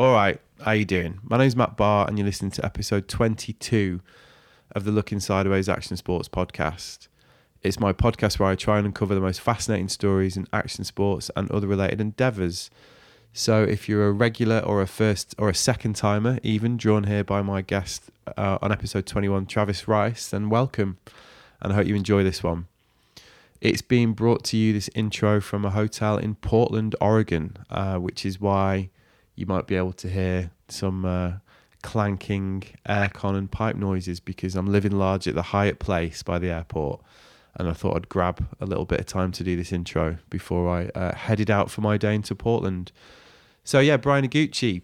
All right, how you doing? My name's Matt Barr, and you're listening to episode 22 of the Looking Sideways Action Sports podcast. It's my podcast where I try and uncover the most fascinating stories in action sports and other related endeavours. So, if you're a regular or a first or a second timer, even drawn here by my guest uh, on episode 21, Travis Rice, then welcome, and I hope you enjoy this one. It's being brought to you, this intro, from a hotel in Portland, Oregon, uh, which is why you might be able to hear some uh, clanking aircon and pipe noises because I'm living large at the Hyatt Place by the airport. And I thought I'd grab a little bit of time to do this intro before I uh, headed out for my day into Portland. So, yeah, Brian Iguchi.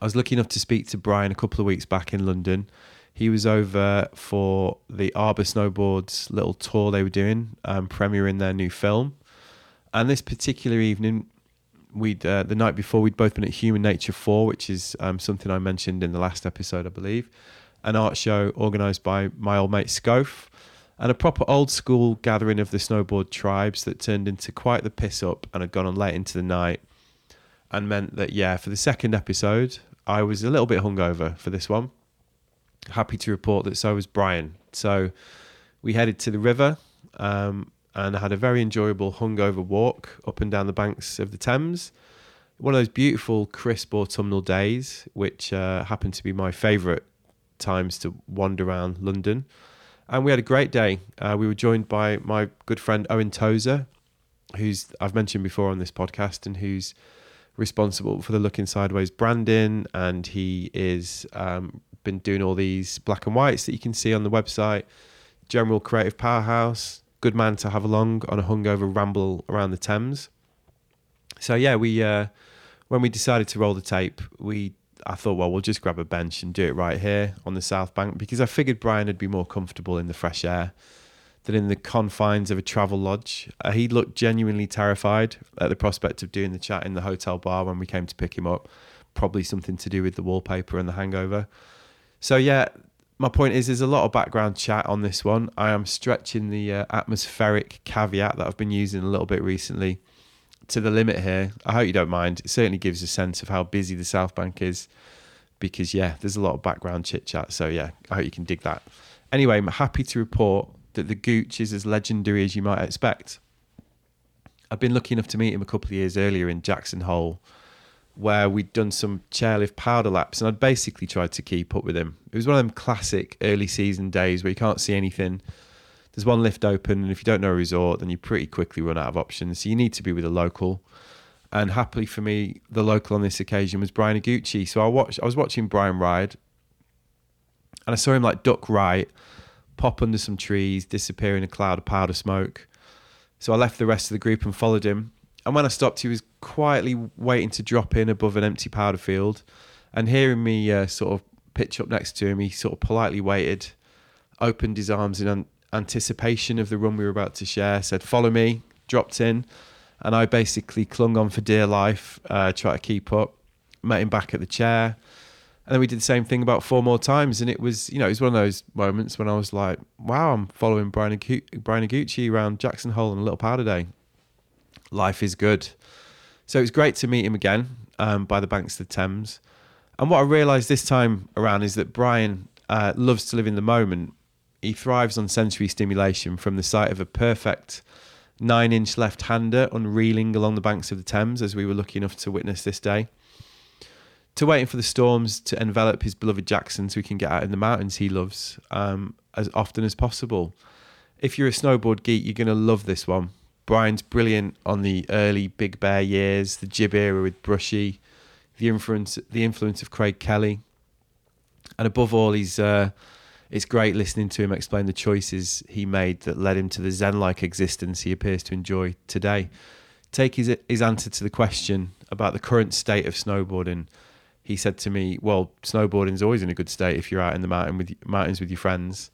I was lucky enough to speak to Brian a couple of weeks back in London. He was over for the Arbor Snowboards little tour they were doing, um, premiering their new film. And this particular evening, we'd uh, the night before we'd both been at Human Nature Four, which is um, something I mentioned in the last episode, I believe, an art show organised by my old mate Scof, and a proper old school gathering of the snowboard tribes that turned into quite the piss up and had gone on late into the night, and meant that yeah, for the second episode, I was a little bit hungover for this one. Happy to report that so was Brian. So we headed to the river. Um, and I had a very enjoyable hungover walk up and down the banks of the Thames. One of those beautiful, crisp autumnal days, which uh, happened to be my favourite times to wander around London. And we had a great day. Uh, we were joined by my good friend Owen Tozer, who's I've mentioned before on this podcast, and who's responsible for the Looking Sideways branding, and he is um, been doing all these black and whites that you can see on the website. General creative powerhouse, good man to have along on a hungover ramble around the Thames. So yeah, we uh, when we decided to roll the tape, we I thought, well, we'll just grab a bench and do it right here on the South Bank because I figured Brian would be more comfortable in the fresh air than in the confines of a travel lodge. Uh, he looked genuinely terrified at the prospect of doing the chat in the hotel bar when we came to pick him up. Probably something to do with the wallpaper and the hangover. So yeah, my point is, there's a lot of background chat on this one. I am stretching the uh, atmospheric caveat that I've been using a little bit recently to the limit here. I hope you don't mind. It certainly gives a sense of how busy the South Bank is because, yeah, there's a lot of background chit chat. So, yeah, I hope you can dig that. Anyway, I'm happy to report that the Gooch is as legendary as you might expect. I've been lucky enough to meet him a couple of years earlier in Jackson Hole where we'd done some chairlift powder laps and I'd basically tried to keep up with him. It was one of them classic early season days where you can't see anything. There's one lift open, and if you don't know a resort, then you pretty quickly run out of options. So you need to be with a local. And happily for me, the local on this occasion was Brian Iguchi. So I watched, I was watching Brian ride, and I saw him like duck right, pop under some trees, disappear in a cloud of powder smoke. So I left the rest of the group and followed him and when I stopped, he was quietly waiting to drop in above an empty powder field. And hearing me uh, sort of pitch up next to him, he sort of politely waited, opened his arms in an- anticipation of the run we were about to share, said, Follow me, dropped in. And I basically clung on for dear life, uh, tried to keep up, met him back at the chair. And then we did the same thing about four more times. And it was, you know, it was one of those moments when I was like, wow, I'm following Brian, Agu- Brian Iguchi around Jackson Hole on a little powder day life is good. So it was great to meet him again um, by the banks of the Thames. And what I realised this time around is that Brian uh, loves to live in the moment. He thrives on sensory stimulation from the sight of a perfect nine inch left hander unreeling along the banks of the Thames, as we were lucky enough to witness this day, to waiting for the storms to envelop his beloved Jackson so he can get out in the mountains he loves um, as often as possible. If you're a snowboard geek, you're going to love this one. Brian's brilliant on the early Big Bear years, the jib era with Brushy, the influence the influence of Craig Kelly, and above all, he's uh, it's great listening to him explain the choices he made that led him to the Zen-like existence he appears to enjoy today. Take his his answer to the question about the current state of snowboarding. He said to me, "Well, snowboarding is always in a good state if you're out in the mountain with mountains with your friends."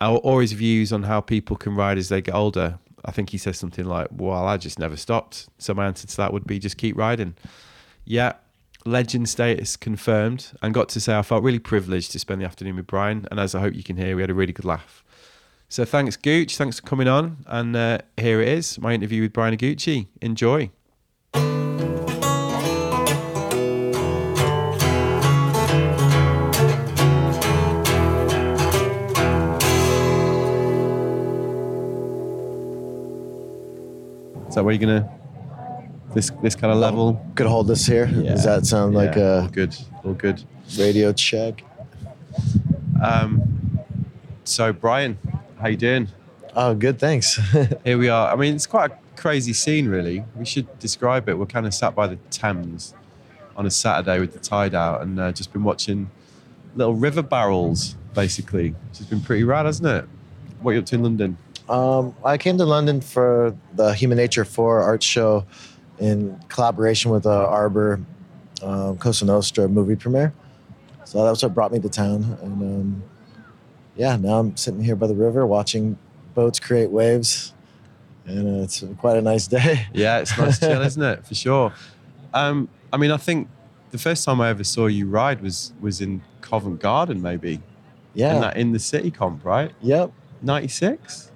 Or his views on how people can ride as they get older I think he says something like, "Well, I just never stopped." So my answer to that would be just keep riding. Yeah, legend status confirmed, and got to say I felt really privileged to spend the afternoon with Brian, and as I hope you can hear, we had a really good laugh. So thanks, Gooch. Thanks for coming on, and uh, here it is, my interview with Brian Iguchi. Enjoy. That where you're gonna this this kind of level? Could hold this here. Does that sound like Yeah, all a good? All good. radio check? Um, so Brian, how you doing? Oh, good. Thanks. Here we are. I mean, it's quite a crazy scene, really. We should describe it. We're kind of sat by the Thames on a Saturday with the tide out, and uh, just been watching little river barrels, basically. Which has been pretty rad, hasn't it? What are you up to in London? Um, I came to London for the Human Nature 4 art show in collaboration with uh, Arbor um, Cosa Nostra movie premiere. So that's what brought me to town. And um, yeah, now I'm sitting here by the river watching boats create waves. And uh, it's quite a nice day. Yeah, it's nice chill, isn't it? For sure. Um, I mean, I think the first time I ever saw you ride was was in Covent Garden, maybe. Yeah. In that in the city comp, right? Yep. Ninety six.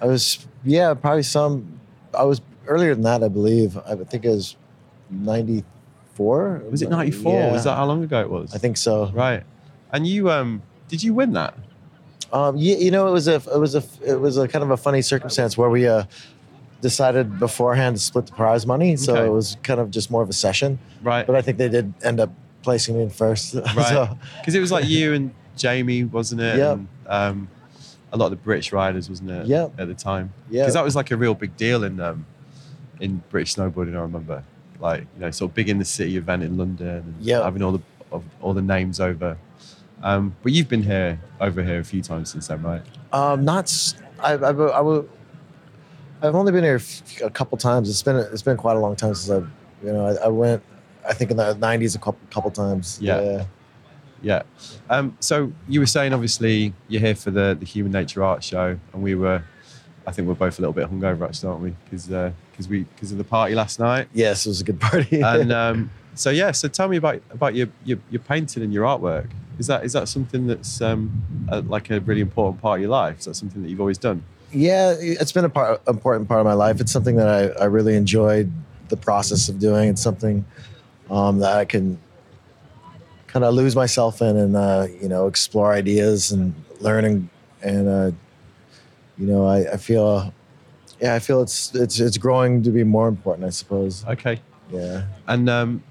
I was, yeah, probably some. I was earlier than that, I believe. I think it was 94. Was it ninety four? Yeah, Was that how long ago it was? I think so. Right. And you um did you win that? Um, you, you know, it was a, it was a, it was a kind of a funny circumstance where we uh, decided beforehand to split the prize money. So Okay. it was kind of just more of a session. Right. But I think they did end up placing me in first. Right. so, Because it was like you and Jamie, wasn't it? Yep. And, um, a lot of the British riders, wasn't it? Yep. At the time. yeah. Because that was like a real big deal in um, in British snowboarding. I remember, like you know, sort of big in the city event in London, and Yep. having all the of, all the names over. Um, but you've been here over here a few times since then, right? Um, not. I, I, I, I've only been here a couple times. It's been it's been quite a long time since I've you know I, I went. I think in the '90s a couple couple times. Yeah. Yeah. Um, so you were saying, obviously, you're here for the the Human Nature Art Show, and we were, I think we're both a little bit hungover, actually, aren't we? Because because we because of the party last night. Yes, it was a good party. and um, so yeah, so tell me about about your, your your painting and your artwork. Is that is that something that's um, a, like a really important part of your life? Is that something that you've always done? yeah, it's been a part, important part of my life. It's something that I, I really enjoyed the process of doing. It's something um, that I can kind of lose myself in and uh, you know explore ideas and learning and uh, you know I, I feel yeah I feel it's it's it's growing to be more important I suppose Okay. yeah And um,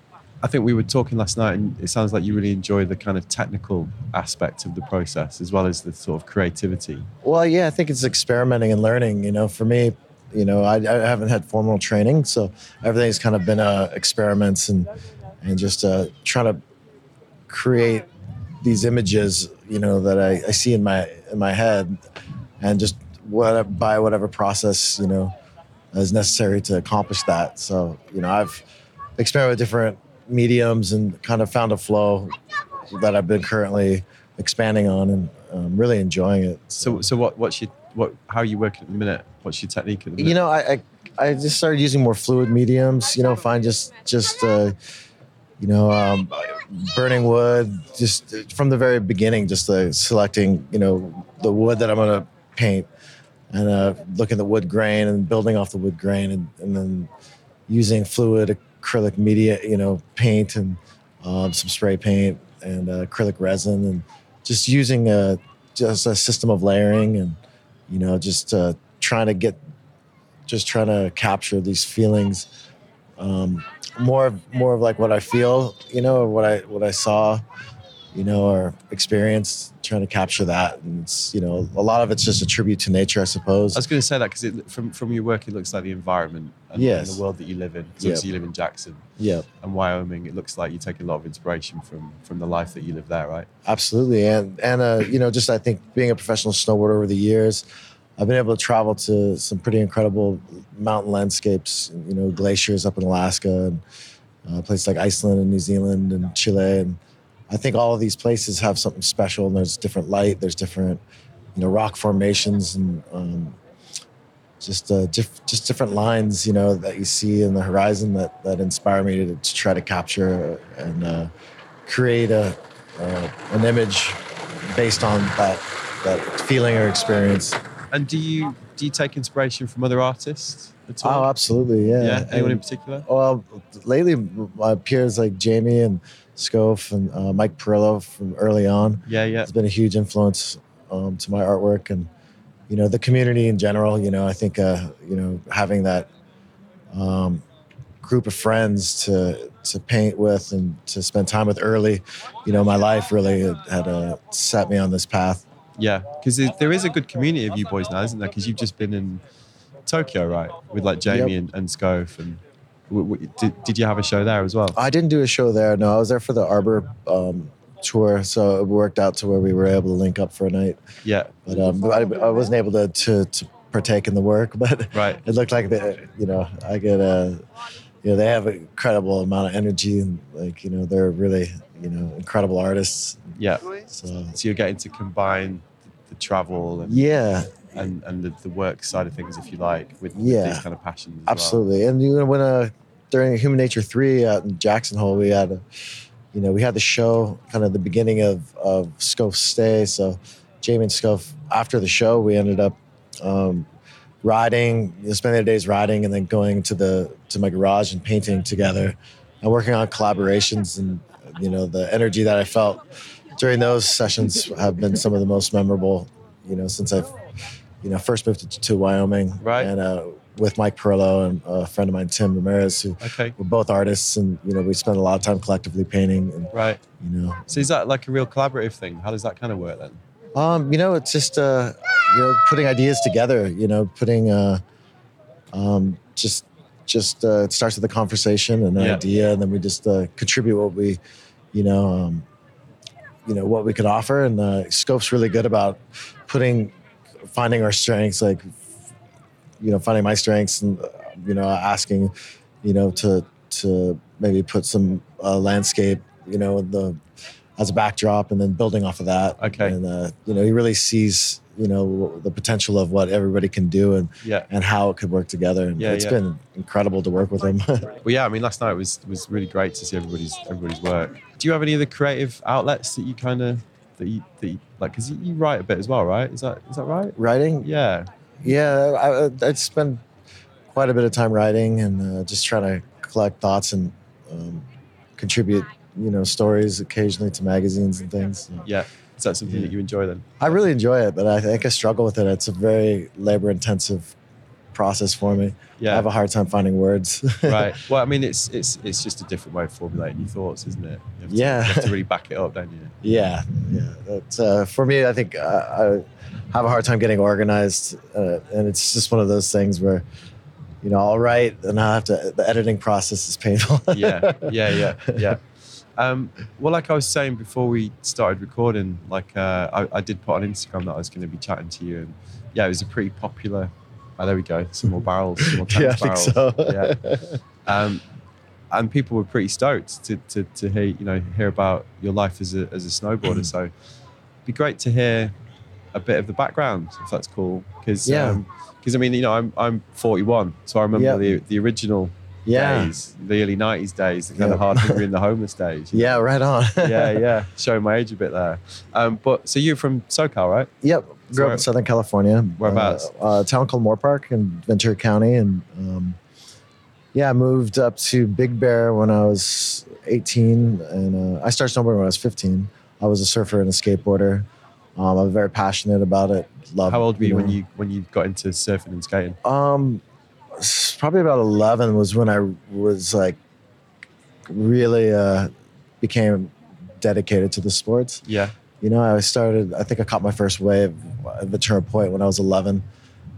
I think we were talking last night, and it sounds like you really enjoy the kind of technical aspect of the process as well as the sort of creativity. well yeah I think it's experimenting and learning you know for me you know I, I haven't had formal training so everything's kind of been uh, experiments and and just uh, trying to create these images you know that I, I see in my in my head and just what by whatever process you know is necessary to accomplish that so you know I've experimented with different mediums and kind of found a flow that I've been currently expanding on and um, really enjoying it So so what what's your what how are you working at the minute? What's your technique at the minute? you know I, I i just started using more fluid mediums you know find just just uh you know um burning wood just from the very beginning just uh, selecting you know the wood that i'm going to paint and uh looking at the wood grain and building off the wood grain and, and then using fluid acrylic media you know paint and um, some spray paint and uh, acrylic resin and just using a just a system of layering and you know just uh, trying to get just trying to capture these feelings um, more of more of like what I feel, you know, or what I what I saw, you know, or experienced, trying to capture that. And it's you know, a lot of it's just a tribute to nature, I suppose. I was going to say that because from from your work, it looks like the environment and, Yes. and the world that you live in. 'Cause Yep. obviously you live in Jackson yeah, and Wyoming. It looks like you take a lot of inspiration from from the life that you live there, right? absolutely. And and uh, you know, just I think being a professional snowboarder over the years, I've been able to travel to some pretty incredible mountain landscapes. You know, glaciers up in Alaska and uh, places like Iceland and New Zealand and Chile. And I think all of these places have something special. And there's different light. There's different, you know, rock formations and um, just uh, just different lines. You know, that you see in the horizon that that inspire me to, to try to capture and uh, create a uh, an image based on that that feeling or experience. And do you do you take inspiration from other artists at all? Oh, absolutely, yeah. yeah. Anyone in particular? Well, lately, my peers like Jamie and Scof and uh, Mike Parillo from early on Yeah, yeah. It's been a huge influence um, to my artwork and you know the community in general. You know, I think uh, you know having that um, group of friends to to paint with and to spend time with early. You know, my life really had, had uh, set me on this path. Yeah, because there is a good community of you boys now, isn't there? Because you've just been in Tokyo, right, with like Jamie Yep. and, and Scove, and w- w- did, did you have a show there as well? I didn't do a show there. No, I was there for the Arbor um, tour, so it worked out to where we were able to link up for a night. Yeah, But um, I, I wasn't able to, to to partake in the work, but right. it looked like the you know I get a you know they have an incredible amount of energy and like you know they're really you know incredible artists. Yeah. So So you're getting to combine the, travel and yeah, and, and the, the work side of things, if you like, with, with Yeah. these kind of passions. as well. absolutely. And you know when uh during Human Nature three out in Jackson Hole, we had a you know we had the show kind of the beginning of of Scoff's stay. So Jamie and Scoff after the show, we ended up. Um, riding, you know, spending the days riding, and then going to the to my garage and painting together, and working on collaborations. And you know, the energy that I felt during those sessions have been some of the most memorable. You know, since I've you know first moved to, to Wyoming, Right. And uh, with Mike Parillo and a friend of mine, Tim Ramirez, who Okay. we're both artists, and you know, we spent a lot of time collectively painting, and Right. you know, So is that like a real collaborative thing? How does that kind of work then? Um, you know, it's just uh, you know, putting ideas together. You know, putting uh, um, just just uh, it starts with a conversation and an Yeah. idea, and then we just uh, contribute what we, you know, um, you know what we could offer. And uh, Scope's really good about putting, finding our strengths, like you know, finding my strengths, and you know, asking, you know, to to maybe put some uh, landscape, you know, the as a backdrop, and then building off of that. Okay. And uh, you know, he really sees you know the potential of what everybody can do and Yeah. and how it could work together. And Yeah, it's yeah. been incredible to work with him. Well, yeah. I mean, last night was was really great to see everybody's everybody's work. Do you have any other creative outlets that you kind of that you, that you like? Because you, you write a bit as well, right? Is that is that right? Writing, Yeah. yeah, I, I spend quite a bit of time writing and uh, just trying to collect thoughts and um, contribute, you know, stories occasionally to magazines and things. Yeah. Is that something Yeah. that you enjoy then? I really enjoy it, but I think I struggle with it. It's a very labor intensive process for me. Yeah. I have a hard time finding words. right. Well, I mean, it's it's it's just a different way of formulating your thoughts, isn't it? You have to, Yeah. You have to really back it up, don't you? Yeah, yeah. That's uh, for me. I think uh, I have a hard time getting organized, uh, and it's just one of those things where, you know, I'll write and I have to. The editing process is painful. yeah, yeah, yeah, yeah. Um, well, like I was saying before we started recording, like uh, I, I did put on Instagram that I was going to be chatting to you, and yeah, it was a pretty popular. Oh, there we go. Some more barrels. Some more yeah, I think barrels. so. Yeah. Um, and people were pretty stoked to, to, to hear you know hear about your life as a as a snowboarder. so, it'd be great to hear a bit of the background if that's cool. Because Yeah. because I mean you know I'm I'm 41, so I remember Yeah. the the original yeah, days, the early '90s days, the kind Yeah. of hard hungry and the homeless days. yeah. know? Right on. yeah, yeah. Showing my age a bit there. Um, but so you're from SoCal, right? Yep. Grew up in Southern California. Whereabouts? Uh, a town called Moorpark in Ventura County, and um, yeah, I moved up to Big Bear when I was 18, and uh, I started snowboarding when I was 15. I was a surfer and a skateboarder. Um, I'm very passionate about it. Love. How old were you when know. you when you got into surfing and skating? Um, probably about 11 was when I was like really uh, became dedicated to the sports. Yeah, You know, I started, I think I caught my first wave Ventura Point when I was 11.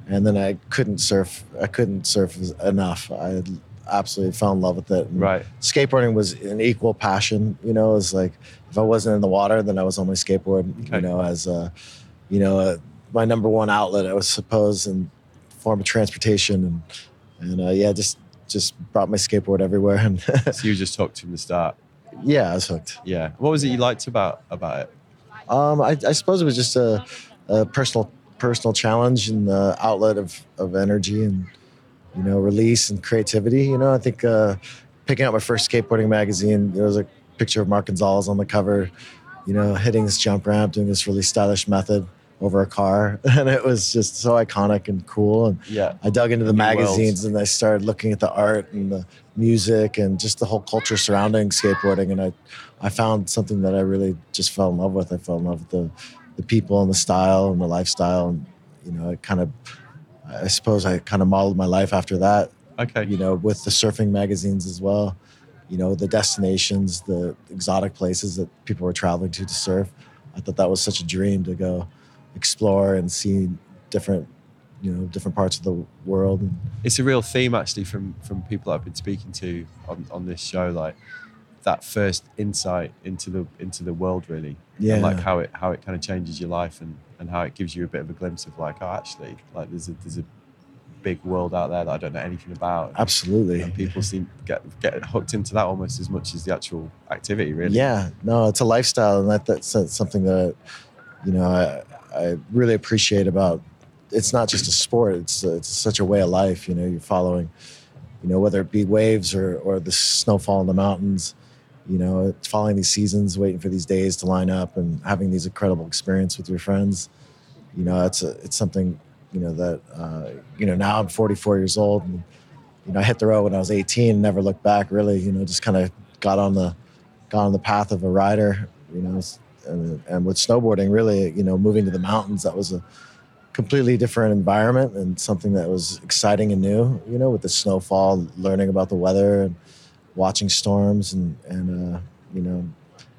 And then I couldn't surf. I couldn't surf enough. I absolutely fell in love with it. And right. Skateboarding was an equal passion. You know, it was like if I wasn't in the water, then I was on my skateboard. Okay. You know, as a, you know, uh my number one outlet, I was suppose, in form of transportation, and and uh, yeah, just just brought my skateboard everywhere. And So you just hooked from the start. yeah, I was hooked. Yeah. What was it you liked about about it? Um, I, I suppose it was just a, a personal personal challenge and the outlet of, of energy and you know release and creativity. You know, I think uh, picking out my first skateboarding magazine, there was a picture of Mark Gonzalez on the cover. You know, hitting this jump ramp, doing this really stylish method over a car, and it was just so iconic and cool. And Yeah. I dug into the New magazines and I started looking at the art and the music and just the whole culture surrounding skateboarding. And I, I found something that I really just fell in love with. I fell in love with the, the people and the style and the lifestyle. And, you know, it kind of, I suppose I kind of modeled my life after that. Okay. You know, with the surfing magazines as well. You know, the destinations, the exotic places that people were traveling to to surf. I thought that was such a dream to go explore and see different, you know, different parts of the world. It's a real theme actually from from people I've been speaking to on, on this show, like that first insight into the into the world really. Yeah. And like how it how it kind of changes your life and, and how it gives you a bit of a glimpse of like, oh actually, like there's a there's a big world out there that I don't know anything about. absolutely. And people seem get get hooked into that almost as much as the actual activity, really. Yeah, no, it's a lifestyle, and that, that's, that's something that you know I, I really appreciate about. It's not just a sport; it's it's such a way of life. You know, you're following, you know, whether it be waves or or the snowfall in the mountains. You know, following these seasons, waiting for these days to line up, and having these incredible experience with your friends. You know, it's a, it's something you know that uh, you know now I'm 44 years old and you know I hit the road when I was 18 never looked back really you know just kind of got on the got on the path of a rider you know and, and with snowboarding really you know moving to the mountains that was a completely different environment and something that was exciting and new you know with the snowfall learning about the weather and watching storms and and uh, you know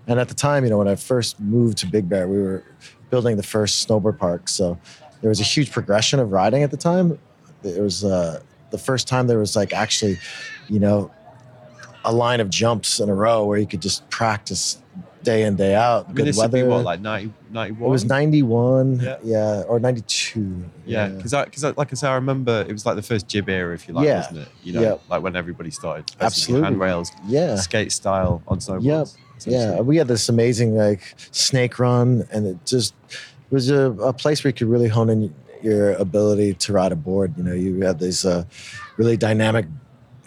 and at the time you know when I first moved to Big Bear we were building the first snowboard park so there was a huge progression of riding at the time. It was uh, the first time there was like actually, you know, a line of jumps in a row where you could just practice day in day out. I mean, good this would weather. be what, like 90, 91? it was 91, Yeah. yeah, or 92. Yeah, because I, cause like I say, I remember it was like the first jib era, if you like, Yeah. wasn't it? You know, Yeah. like when everybody started. Absolutely. Handrails, yeah. skate style on snowboards. Yep. Yeah, we had this amazing like snake run, and it just it was a, a place where you could really hone in your ability to ride a board. You know, you had these uh, really dynamic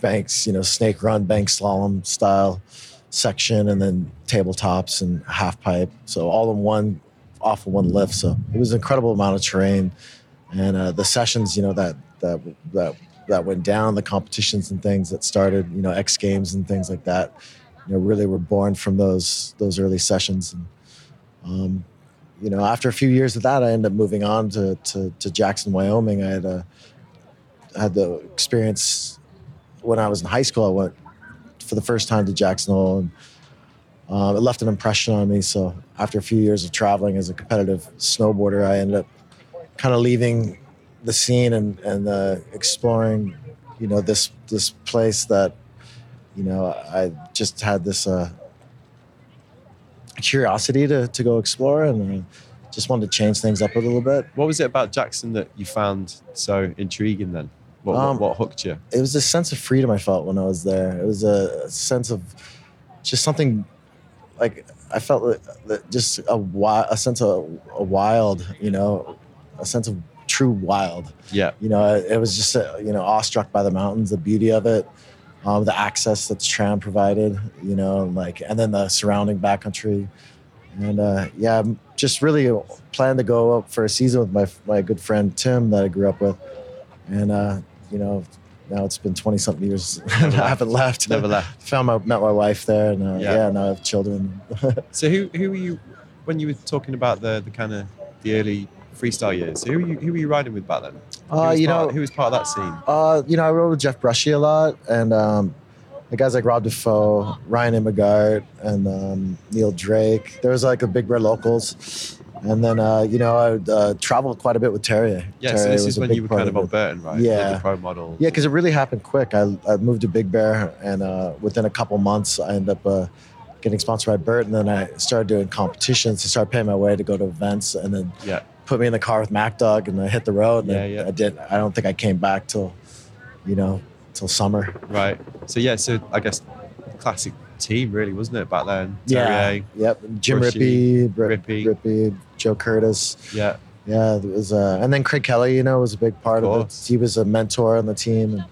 banks, you know, snake run, bank slalom style section, and then tabletops and half pipe. So all in one, off of one lift. So it was an incredible amount of terrain, and uh, the sessions, you know, that that that that went down, the competitions and things that started, you know, X Games and things like that you know really were born from those those early sessions and um, you know after a few years of that i ended up moving on to to, to jackson wyoming i had a had the experience when i was in high school i went for the first time to jackson and um, it left an impression on me so after a few years of traveling as a competitive snowboarder i ended up kind of leaving the scene and and uh, exploring you know this this place that you know, I just had this uh, curiosity to, to go explore and uh, just wanted to change things up a little bit. What was it about Jackson that you found so intriguing then? What, Um, what, hooked you? It was a sense of freedom I felt when I was there. It was a sense of just something like I felt that- that just a, wi- a sense of a wild, you know, a sense of true wild. Yeah. you know, it, it was just uh, you know awestruck by the mountains, the beauty of it, um, the access that's tram provided, you know, and like and then the surrounding backcountry, and uh, yeah, I'm just really planned to go up for a season with my my good friend Tim that I grew up with, and uh, you know. Now it's been twenty something years. I haven't left. Never left. Found my met my wife there, and uh, Yeah. yeah. now I have children. So who who were you when you were talking about the the kind of the early freestyle years? Who were you who were you riding with back then? Who Uh, you know, who was part of that scene? Uh, you know, I rode with Jeff Brushy a lot, and um, the guys like Rob DaFoe, Ryan Immegart, and um, Neil Drake. There was like a big red locals, and then uh, you know I uh, traveled quite a bit with Terje. Yeah, Terje so this is when you were kind of on Burton, right? Yeah. The pro model. Yeah, because it really happened quick. I, I moved to Big Bear, and uh, within a couple months, I ended up uh, getting sponsored by Burt, and then I started doing competitions. I started paying my way to go to events, and then Yeah. put me in the car with Mack Dawg, and I hit the road. And Yeah, yeah. I did. I don't think I came back till, you know, till summer. Right. So yeah, so I guess classic team really, wasn't it, back then? Yeah. Terje, Yep. Jim Rippey, Rip, Rippey. Rippey, Joe Curtes. Yeah. Yeah, it was. Uh, and then Craig Kelly, you know, was a big part Of of, it. He was a mentor on the team and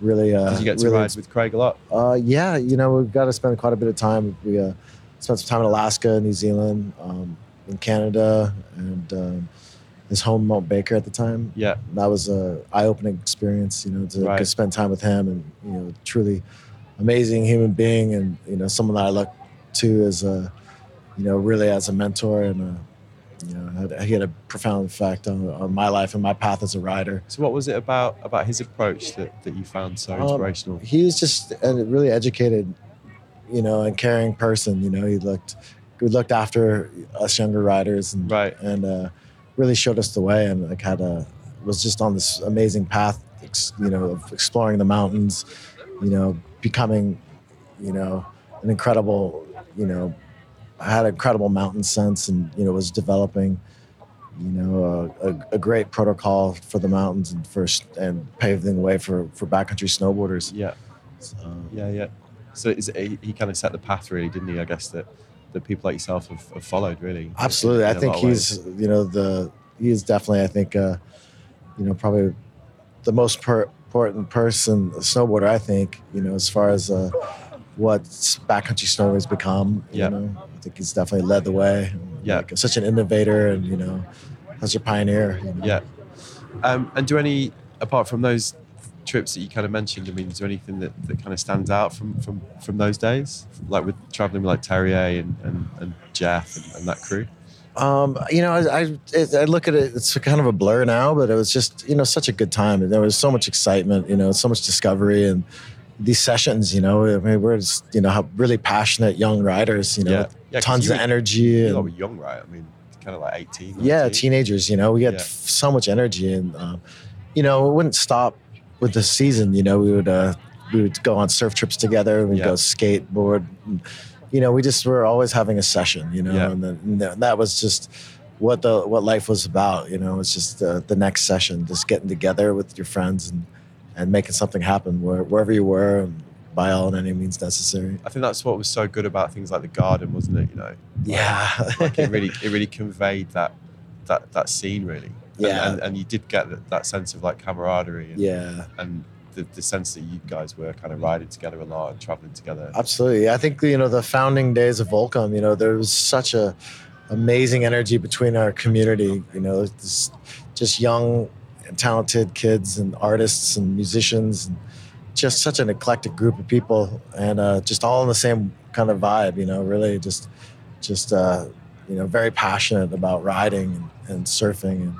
really. Uh, Did you get to really ride with Craig a lot? Uh, yeah, you know, we've got to spend quite a bit of time. We uh, spent some time in Alaska, New Zealand, um, in Canada, and um, his home Mount Baker at the time. Yeah. That was a eye-opening experience, you know, to, Right. to spend time with him, and you know, truly amazing human being, and you know, someone that I look to as a, you know, really as a mentor and a, you know, he had a profound effect on, on my life and my path as a rider. So, what was it about about his approach that, that you found so Um, inspirational? He was just a really educated, you know, and caring person. You know, he looked, he looked after us younger riders and Right. and uh, really showed us the way and like had a was just on this amazing path, you know, of exploring the mountains, you know, becoming, you know, an incredible, you know, I had incredible mountain sense and you know was developing, you know, a, a, a great protocol for the mountains and first and paving the way for for backcountry snowboarders. Yeah, So, yeah, yeah. So is it, he, kind of set the path, really, didn't he? I guess that that people like yourself have, have followed, really. Absolutely, I think of ways. he's you know the he is definitely I think uh, you know probably the most per- important person a snowboarder I think you know as far as uh, what backcountry snowboarding has become. Yeah. You know, I think he's definitely led the way. Yeah. like, such an innovator and you know such a pioneer. You know? Yeah. Um, and do any, apart from those trips that you kind of mentioned, I mean, is there anything that, that kind of stands out from, from, from those days? Like with traveling with like Terje and, and, and Jeff and, and that crew? Um, you know, I, I I look at it. It's kind of a blur now, but it was just you know such a good time. And there was so much excitement. You know, so much discovery and these sessions. You know, I mean, we're just you know really passionate young riders. You know, Yeah. Yeah, tons you of were- energy You and lot were young, right? I mean, kind of like 18. yeah, teenagers. You know, we had Yeah. so much energy, and um, you know, it wouldn't stop with the season. You know, we would uh, we would go on surf trips together. We'd go skateboard. And, you know, we just were always having a session. You know, Yeah. and, then, and that- was just what the what life was about. You know, it's just uh, the next session, just getting together with your friends and and making something happen where, wherever you were, and by all and any means necessary. I think that's what was so good about things like the garden, wasn't it? You know, Yeah, like it really, it really conveyed that, that, that scene really. And- Yeah. And, and you did get that, that sense of like camaraderie and, yeah. and the, the sense that you guys were kind of riding together a lot and traveling together. Absolutely. I think you know the founding days of Volcom. You know there was such a amazing energy between our community. You know, just young and talented kids and artists and musicians, and just such an eclectic group of people, and uh, just all in the same kind of vibe. You know, really just just uh, you know very passionate about riding and, and surfing and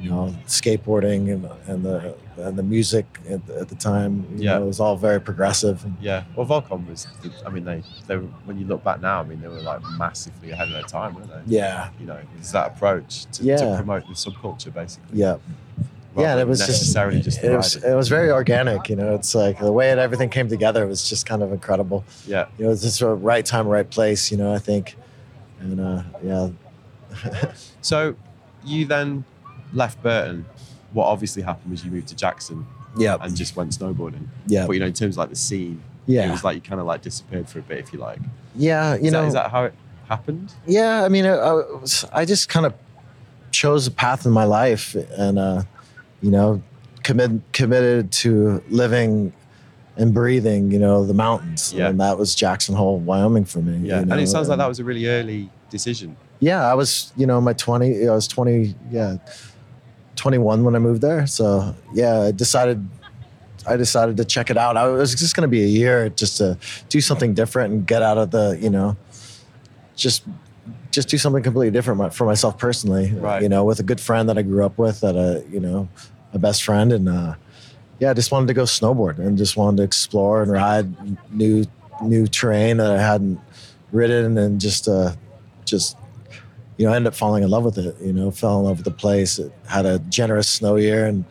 you know skateboarding and, and the and the music at the, at the time. You Yeah. know, it was all very progressive. Yeah, well, Volcom was. I mean, they, they were, when you look back now, I mean, they were like massively ahead of their time, weren't they? yeah. You know, it's that approach to, to promote the subculture, basically. Yeah, rather yeah, and it was just necessarily just, it was it was very organic. You know, it's like the way it, everything came together was just kind of incredible. yeah. You know, it's just a right time, right place. You know, I think, and uh, yeah, So you then left Burton. What obviously happened was you moved to Jackson yeah, and just went snowboarding. yeah, But you know, in terms of like the scene, yeah. it was like you kind of like disappeared for a bit, if you like. yeah. You Is, know, that, is that how it happened? yeah. I mean, I, I, was, I just kind of chose a path in my life, and uh, you know, commit, committed to living and breathing. You know, the mountains, Yeah. and that was Jackson Hole, Wyoming, for me. Yeah, you know, and it sounds like that was a really early decision. yeah, I was, you know, my 20, I was 20, yeah, 21 when I moved there. So, yeah, I decided, I decided to check it out. I was just going to be a year just to do something different and get out of the, you know, just, just do something completely different for myself personally, Right. you know, with a good friend that I grew up with that, uh, you know, a best friend. And, uh, yeah, I just wanted to go snowboard and just wanted to explore and ride new, new terrain that I hadn't ridden and just, uh, just you know, I ended up falling in love with it. You know, fell in love with the place. It had a generous snow year, and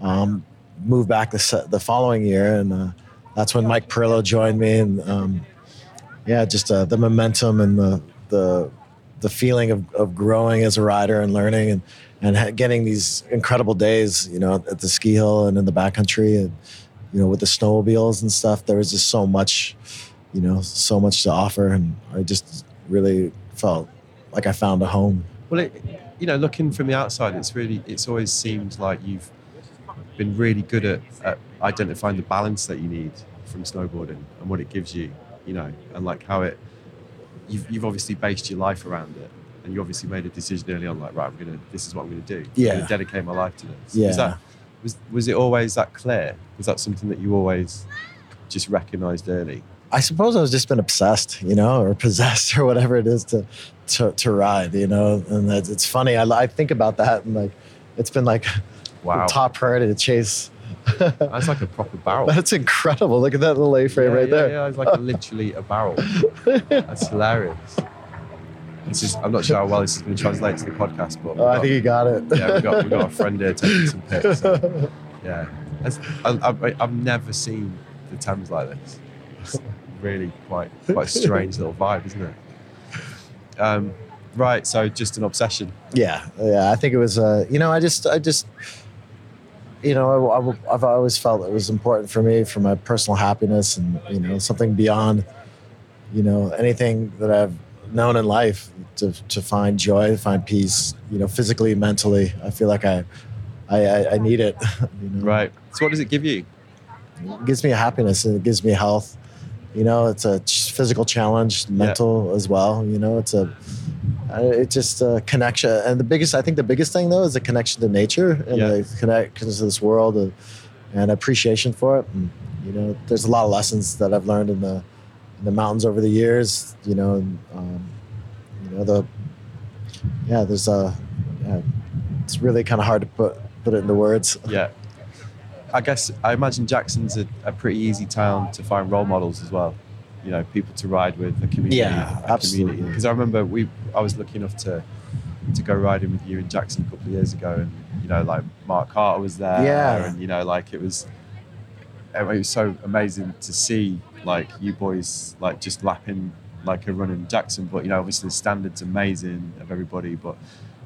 um, moved back the the following year, and uh, that's when Mike Parillo joined me, and um, yeah, just uh, the momentum and the the the feeling of, of growing as a rider and learning and and getting these incredible days, you know, at the ski hill and in the backcountry, and you know, with the snowmobiles and stuff. There was just so much, you know, so much to offer, and I just really felt like I found a home. Well, it, you know, looking from the outside, it's really, it's always seemed like you've been really good at, at identifying the balance that you need from snowboarding and what it gives you, you know, and like how it, you've, you've obviously based your life around it. And you obviously made a decision early on, like, right, I'm gonna, this is what I'm gonna do. I'm Yeah. gonna dedicate my life to this. Yeah. Was that, was, was it always that clear? Was that something that you always just recognized early? I suppose I was just been obsessed, you know, or possessed or whatever it is to to, to ride, you know. And it's, it's funny. I, I think about that and like it's been like Wow. top priority to chase. That's like a proper barrel. That's incredible. Look at that little A-frame yeah, right yeah, there. Yeah, it's like a, literally a barrel. That's hilarious. It's just, I'm not sure how well this is going to translate to the podcast, but Oh, I think you got it. yeah, we got we got a friend here taking some pics. so, yeah, I, I, I've never seen the Thames like this. Really quite quite a strange little vibe, isn't it? Um, right, so just an obsession. Yeah, yeah. I think it was. Uh, you know, I just, I just, you know, I, have always felt it was important for me for my personal happiness and you know something beyond, you know, anything that I've known in life to to find joy, to find peace. You know, physically, mentally. I feel like I, I, I, need it. You know? Right. So what does it give you? It gives me happiness and it gives me health. You know, it's a physical challenge, mental as well. You know, it's a, uh, it's just a connection. And the biggest, I think, the biggest thing though is the connection to nature and Yeah. the connection to this world and, and appreciation for it. And, you know, there's a lot of lessons that I've learned in the in the mountains over the years. You know, and, um, you know the yeah, there's a yeah, it's really kind of hard to put put it into words. Yeah. I guess I imagine Jackson's a, a pretty easy town to find role models as well. You know, people to ride with, the community. Yeah, absolutely. Because I remember we, I was lucky enough to to go riding with you in Jackson a couple of years ago, and you know, like Mark Carter was there, Yeah. and you know, like it was, it was so amazing to see like you boys like just lapping like a run in Jackson. But you know, obviously the standards amazing of everybody, but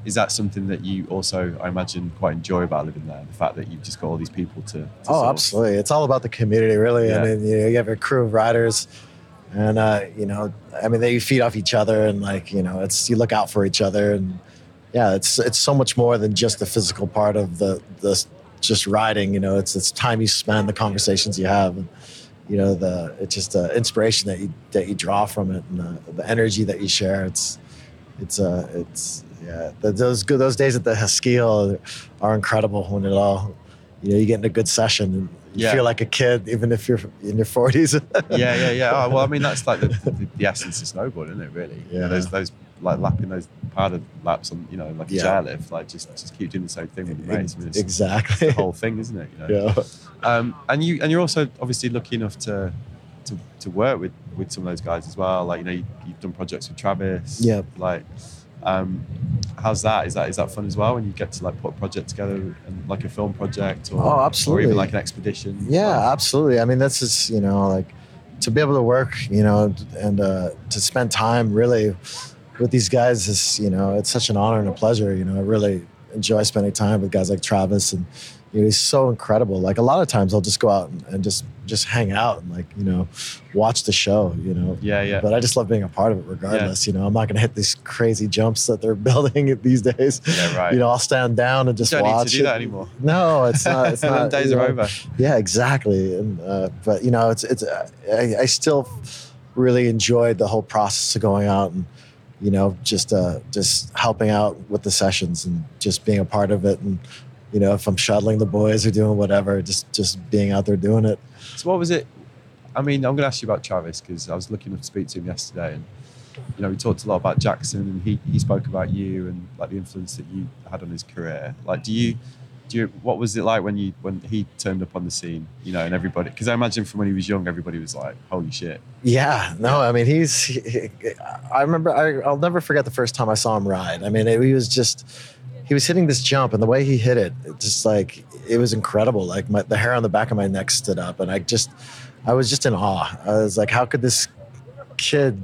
is that something that you also, I imagine, quite enjoy about living there? The fact that you've just got all these people to. to Oh, of- absolutely. It's all about the community, really. Yeah. I mean, you, know, you have a crew of riders, and uh, you know, I mean, they feed off each other, and like, you know, it's you look out for each other, and yeah, it's it's so much more than just the physical part of the the just riding. You know, it's it's time you spend, the conversations you have, and you know, the it's just the inspiration that you that you draw from it, and the, the energy that you share. It's it's uh it's yeah, those good those days at the Haskell are incredible when it all you know you get in a good session and you Yeah. feel like a kid even if you're in your 40s yeah, yeah, yeah. Oh, well, I mean, that's like the, the, the essence of snowboarding, isn't it? Really. You know, Yeah. those those like lapping those powder laps on, you know, like a Yeah. chairlift. Like just just keep doing the same thing with your mates. I mean, it's exactly the whole thing, isn't it? You know. yeah Um, and you and you're also obviously lucky enough to to, to work with with some of those guys as well. Like you know, you, you've done projects with Travis. Yep. Like, um, how's that? Is that is that fun as well when you get to like put a project together and like a film project or Oh, absolutely or even like an expedition? yeah Like, absolutely i mean that's just you know like to be able to work you know and uh, to spend time really with these guys is you know it's such an honor and a pleasure you know i really enjoy spending time with guys like travis and you know, he's so incredible like a lot of times i'll just go out and, and just just hang out and like you know watch the show you know yeah, yeah. but I just love being a part of it regardless. You know, I'm not going to hit these crazy jumps that they're building these days. Yeah, right. You know, I'll stand down and You just don't watch need to do it. that anymore. No, it's not. It's not. days you are over. Yeah, exactly. And uh, but you know, it's it's. Uh, I, I still really enjoyed the whole process of going out and you know just uh, just helping out with the sessions and just being a part of it and you know if I'm shuttling the boys or doing whatever, just just being out there doing it. So what was it? I mean, I'm going to ask you about Travis because I was lucky enough to speak to him yesterday, and you know, we talked a lot about Jackson, and he he spoke about you and like the influence that you had on his career. Like, do you? Do you, what was it like when you when he turned up on the scene? You know, and everybody because I imagine from when he was young, everybody was like, "Holy shit!" Yeah, no, I mean he's. He, I remember. I, I'll never forget the first time I saw him ride. I mean, it, he was just. He was hitting this jump, and the way he hit it, it just like it was incredible. Like my, the hair on the back of my neck stood up, and I just, I was just in awe. I was like, how could this kid?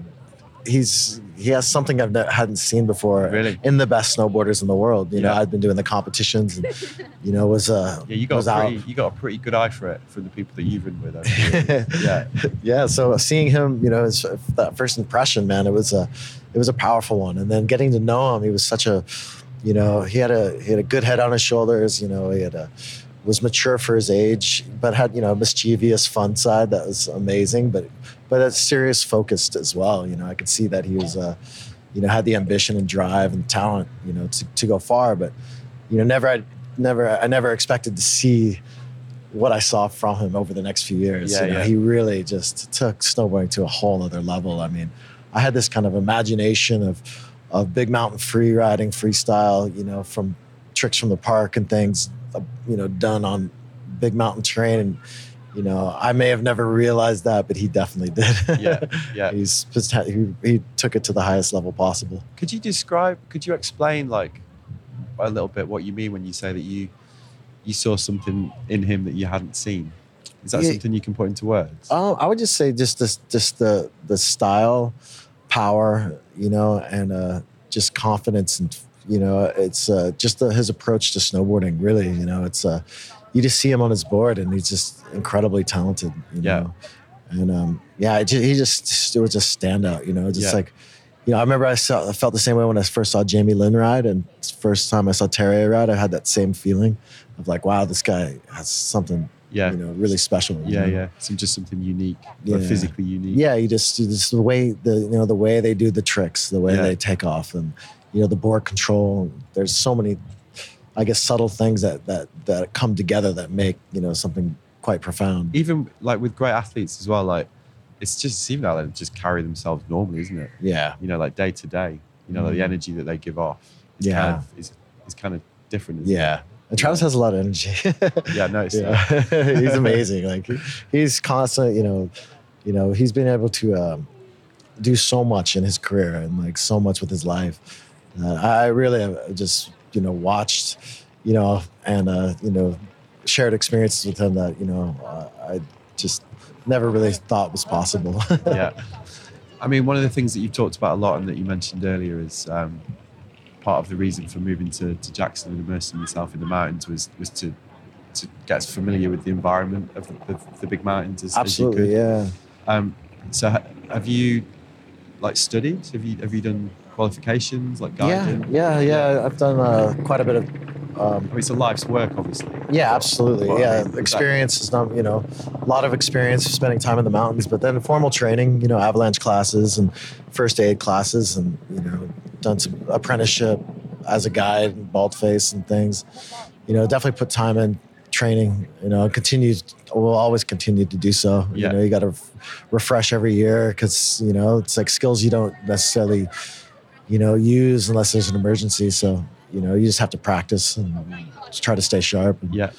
He's he has something I've hadn't seen before. Really? in the best snowboarders in the world. You know, I'd been doing the competitions, and you know, was uh, Yeah, you got a out. pretty, you got a pretty good eye for it for the people that you've been with. Yeah, yeah so seeing him you know his, that first impression man it was a it was a powerful one and then getting to know him he was such a you know he had a he had a good head on his shoulders you know he had a was mature for his age but had you know a mischievous fun side that was amazing but but a serious focused as well you know i could see that he was uh you know had the ambition and drive and talent you know to, to go far but you know never i never i never expected to see what I saw from him over the next few years. Yeah, you know, yeah. He really just took snowboarding to a whole other level. I mean, I had this kind of imagination of of big mountain free riding, freestyle, you know, from tricks from the park and things, uh, you know, done on big mountain terrain. And, you know, I may have never realized that, but he definitely did. Yeah, yeah. He's he, he took it to the highest level possible. Could you describe? Could you explain like a little bit what you mean when you say that you you saw something in him that you hadn't seen? Is that Yeah. something you can put into words? Um, I would just say just this, just the the style, power, you know, and uh, just confidence, and you know, it's uh, just the, his approach to snowboarding. Really, you know, it's uh, you just see him on his board, and he's just incredibly talented. You Yeah. know? and um, yeah, it he just it was a standout. You know, just Yeah. like. You know, I remember I, saw, I felt the same way when I first saw Jamie Lynn ride, and first time I saw Terje ride, I had that same feeling of like, wow, this guy has something, yeah, you know, really special. you yeah, know? yeah. Some just something unique, Yeah. physically unique. yeah you just just the way the you know the way they do the tricks the way Yeah. they take off and you know the board control there's so many i guess subtle things that that that come together that make you know something quite profound Even like with great athletes as well, like it's just seems like they just carry themselves normally, isn't it? yeah You know, like day to day. You know, like the Mhm. energy that they give off. Is Yeah. kind of, is, is kind of different. isn't it? And travis has a lot of energy. Yeah, I noticed yeah. he's amazing. Like he- he's constant you know you know he's been able to um, do so much in his career and like so much with his life. Uh, i really have just you know watched you know and uh, you know shared experiences with him that you know uh, i just never really thought was possible. Yeah. I mean, one of the things that you've talked about a lot and that you mentioned earlier is um, part of the reason for moving to, to Jackson and immersing myself in the mountains was was to to get familiar with the environment of the, of the big mountains as, absolutely as you could. yeah Um, so ha- have you like studied? Have you have you done qualifications like yeah yeah yeah i've done uh, quite a bit of um, I mean, it's a life's work, obviously. Yeah, absolutely. Well, I yeah, mean, is that- experience is not, you know, a lot of experience spending time in the mountains, but then formal training, you know, avalanche classes and first aid classes, and you know, done some apprenticeship as a guide, and Baldface, and things. You know, definitely put time in training. You know, continue. Will always continue to do so. Yeah. You know, you got to refresh every year because you know it's like skills you don't necessarily, you know, use unless there's an emergency. So you know, you just have to practice and just try to stay sharp. And, Yeah,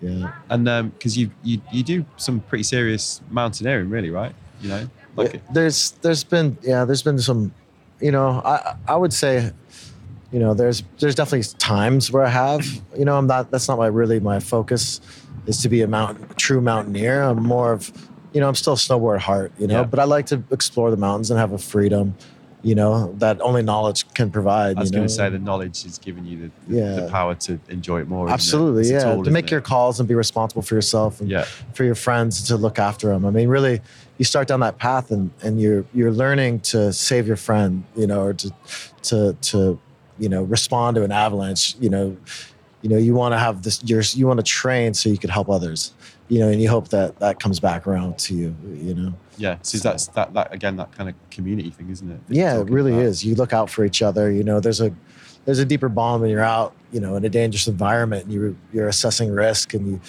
yeah. and um, because you, you you do some pretty serious mountaineering, really, right? You know, like there's there's been yeah there's been some you know I I would say you know there's there's definitely times where I have you know I'm not that's not my really my focus is to be a mountain true mountaineer I'm more of you know I'm still a snowboard heart you know Yeah. but I like to explore the mountains and have a freedom you know that only knowledge can provide I was you know? going to say, the knowledge is giving you the, the, Yeah. the power to enjoy it more. isn't it? absolutely yeah tool, to make your calls and be responsible for yourself and yeah for your friends to look after them. I mean, really, you start down that path and, and you're you're learning to save your friend, you know, or to to to you know respond to an avalanche. You know, you know you want to have this. You're, you want to train so you could help others. You know, and you hope that that comes back around to you. You know, yeah. So that's that that again that kind of community thing, isn't it? yeah, it really about? is. You look out for each other. You know, there's a there's a deeper bond when you're out. You know, in a dangerous environment, and you're you're assessing risk, and you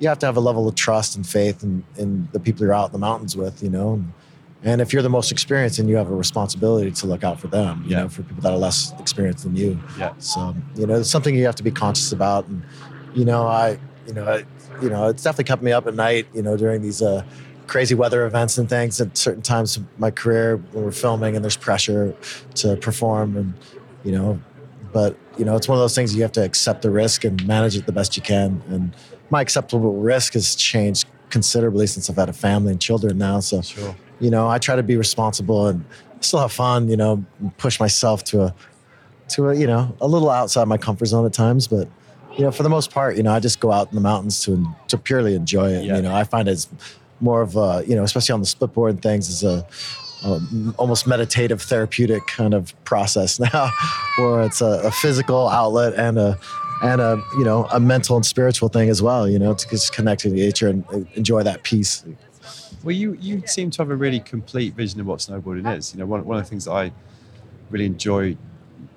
you have to have a level of trust and faith in, in the people you're out in the mountains with. You know, and, and if you're the most experienced, and you have a responsibility to look out for them. You Yeah. know, for people that are less experienced than you. Yeah. So you know, it's something you have to be conscious about. And you know, I you know, I, you know, it's definitely kept me up at night. You know, during these uh, crazy weather events and things at certain times of my career when we're filming and there's pressure to perform and you know, but you know, it's one of those things you have to accept the risk and manage it the best you can. And my acceptable risk has changed considerably since I've had a family and children now. So Sure. you know, I try to be responsible and still have fun, you know, push myself to a, to a, you know, a little outside my comfort zone at times. But, you know, for the most part, you know, I just go out in the mountains to, to purely enjoy it. Yeah. You know, I find it's more of a, you know, especially on the split board and things is a, a almost meditative therapeutic kind of process now where it's a, a physical outlet and a, and a, you know, a mental and spiritual thing as well, you know, to just connect to nature and enjoy that peace. Well, you you seem to have a really complete vision of what snowboarding is. You know, one one of the things that I really enjoy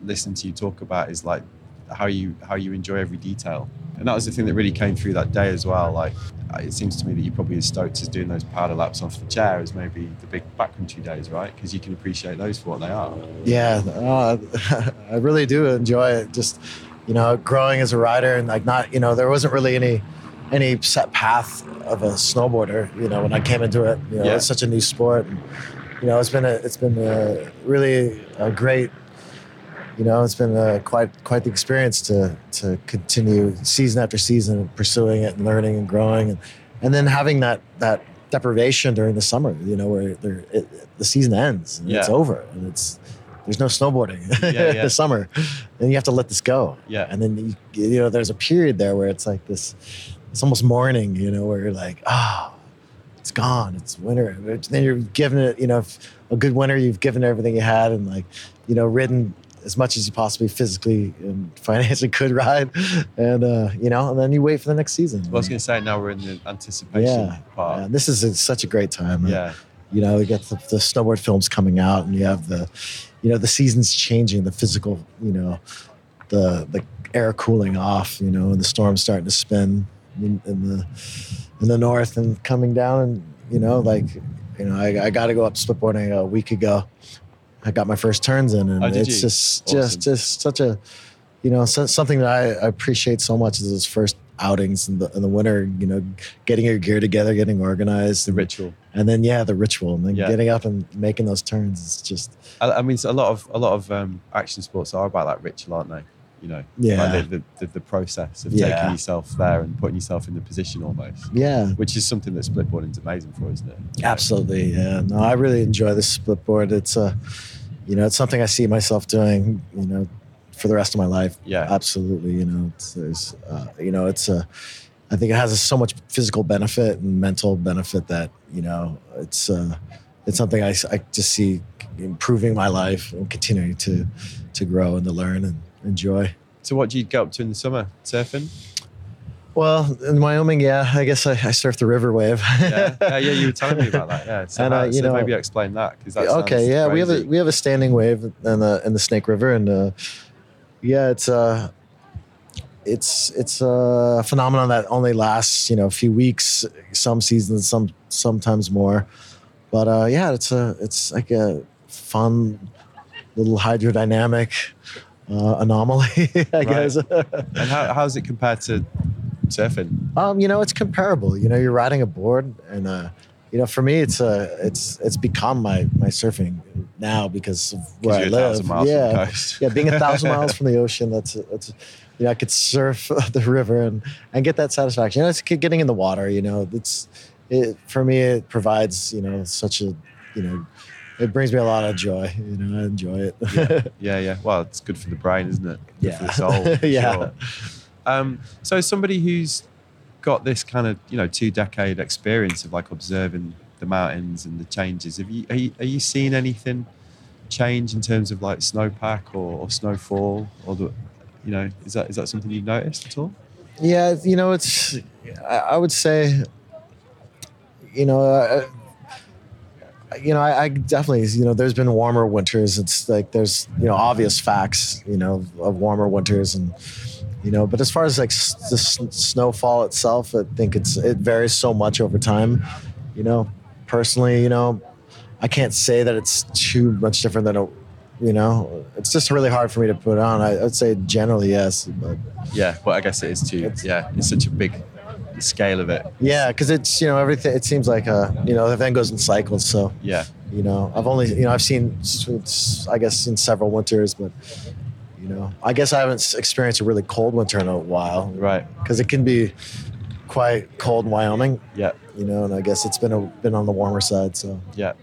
listening to you talk about is like how you how you enjoy every detail, and that was the thing that really came through that day as well. Like uh, it seems to me that you're probably as stoked as doing those powder laps off the chair as maybe the big backcountry days, right? Because you can appreciate those for what they are. Yeah, uh, I really do enjoy it. Just you know, growing as a rider and like not, you know, there wasn't really any any set path of a snowboarder. You know, when I came into it, you know, Yeah. it's such a new sport. And, you know, it's been a it's been a really a great. You know, it's been a, quite quite the experience to to continue season after season pursuing it and learning and growing and and then having that that deprivation during the summer. You know, where there, it, the season ends and it's over and it's there's no snowboarding Yeah, yeah. this summer, and you have to let this go. Yeah. And then you, you know, there's a period there where it's like this, it's almost mourning. You know, where you're like, oh, it's gone. It's winter. Then you're giving it, you know, if a good winter. You've given everything you had, and like, you know, ridden as much as you possibly physically and financially could ride, and uh, you know, and then you wait for the next season. Well, I was going to say now we're in the anticipation yeah, part. yeah, this is a, such a great time. Yeah. you know, you get the, the snowboard films coming out, and you have the, you know, the seasons changing, the physical, you know, the the air cooling off, you know, and the storms starting to spin in, in the in the north and coming down, and you know, like, you know, I, I got to go up splitboarding a week ago. I got my first turns in, and Oh, it's just Awesome. just just such a, you know, so, something that I, appreciate so much is those first outings in the in the winter. You know, getting your gear together, getting organized, The and- ritual. and then yeah, the ritual, and then Yeah. getting up and making those turns is just I, I mean, so a lot of a lot of um, action sports are about that ritual, aren't they? You know, Yeah. like the, the, the, process of Yeah. taking yourself there and putting yourself in the position almost, yeah, which is something that splitboarding's amazing for, isn't it? Absolutely. Yeah, no, I really enjoy the splitboard. It's a, you know, it's something I see myself doing. You know, for the rest of my life. Yeah. absolutely. You know, it's, there's, uh, you know, it's a. I think it has so much physical benefit and mental benefit that you know it's uh, it's something I, I just see improving my life and continuing to to grow and to learn and enjoy. So, what do you get up to in the summer? Surfing? Well, in Wyoming, yeah, I guess I, I surf the river wave. Yeah, yeah, yeah. You were telling me about that. Yeah. So, And, uh, you so know- maybe explain that because that okay, yeah, we have a we have a standing wave in the in the Snake River, and uh, yeah, it's uh it's it's a phenomenon that only lasts you know a few weeks, some seasons, some sometimes more, but uh, yeah, it's a it's like a fun little hydrodynamic uh, anomaly, I guess. And how how's it compared to surfing? Um, you know, it's comparable. You know, you're riding a board, and uh, you know, for me, it's uh, it's it's become my my surfing now because of where I live. yeah, from the coast. yeah, being a thousand miles from the ocean, that's that's. You know, I could surf the river and, and get that satisfaction. You know, it's getting in the water. You know, it's it for me. It provides you know such a you know, it brings me a lot of joy. You know, I enjoy it. Yeah, yeah, yeah. Well, it's good for the brain, isn't it? Good Yeah. for the soul. Yeah. Sure. Um, so, somebody who's got this kind of you know two decade experience of like observing the mountains and the changes, have you are you, are you seeing anything change in terms of like snowpack or, or snowfall or the you know is that is that something you've noticed at all? Yeah, you know, it's. I, would say. You know, uh, you know, I, I definitely, you know, there's been warmer winters. It's like there's, you know, obvious facts, you know, of warmer winters, and you know, but as far as like s- the s- snowfall itself, I think it's it varies so much over time. You know, personally, you know, I can't say that it's too much different than a. You know, it's just really hard for me to put on. I, I'd say generally yes, but Yeah, well, I guess it is too. It's- yeah, it's such a big scale of it. Yeah, because it's you know everything. It seems like uh you know the everything goes in cycles. So Yeah, you know I've only you know I've seen s- I guess in several winters, but you know I guess I haven't experienced a really cold winter in a while right. because it can be quite cold in Wyoming. Yeah, You know, and I guess it's been a, been on the warmer side. So yeah.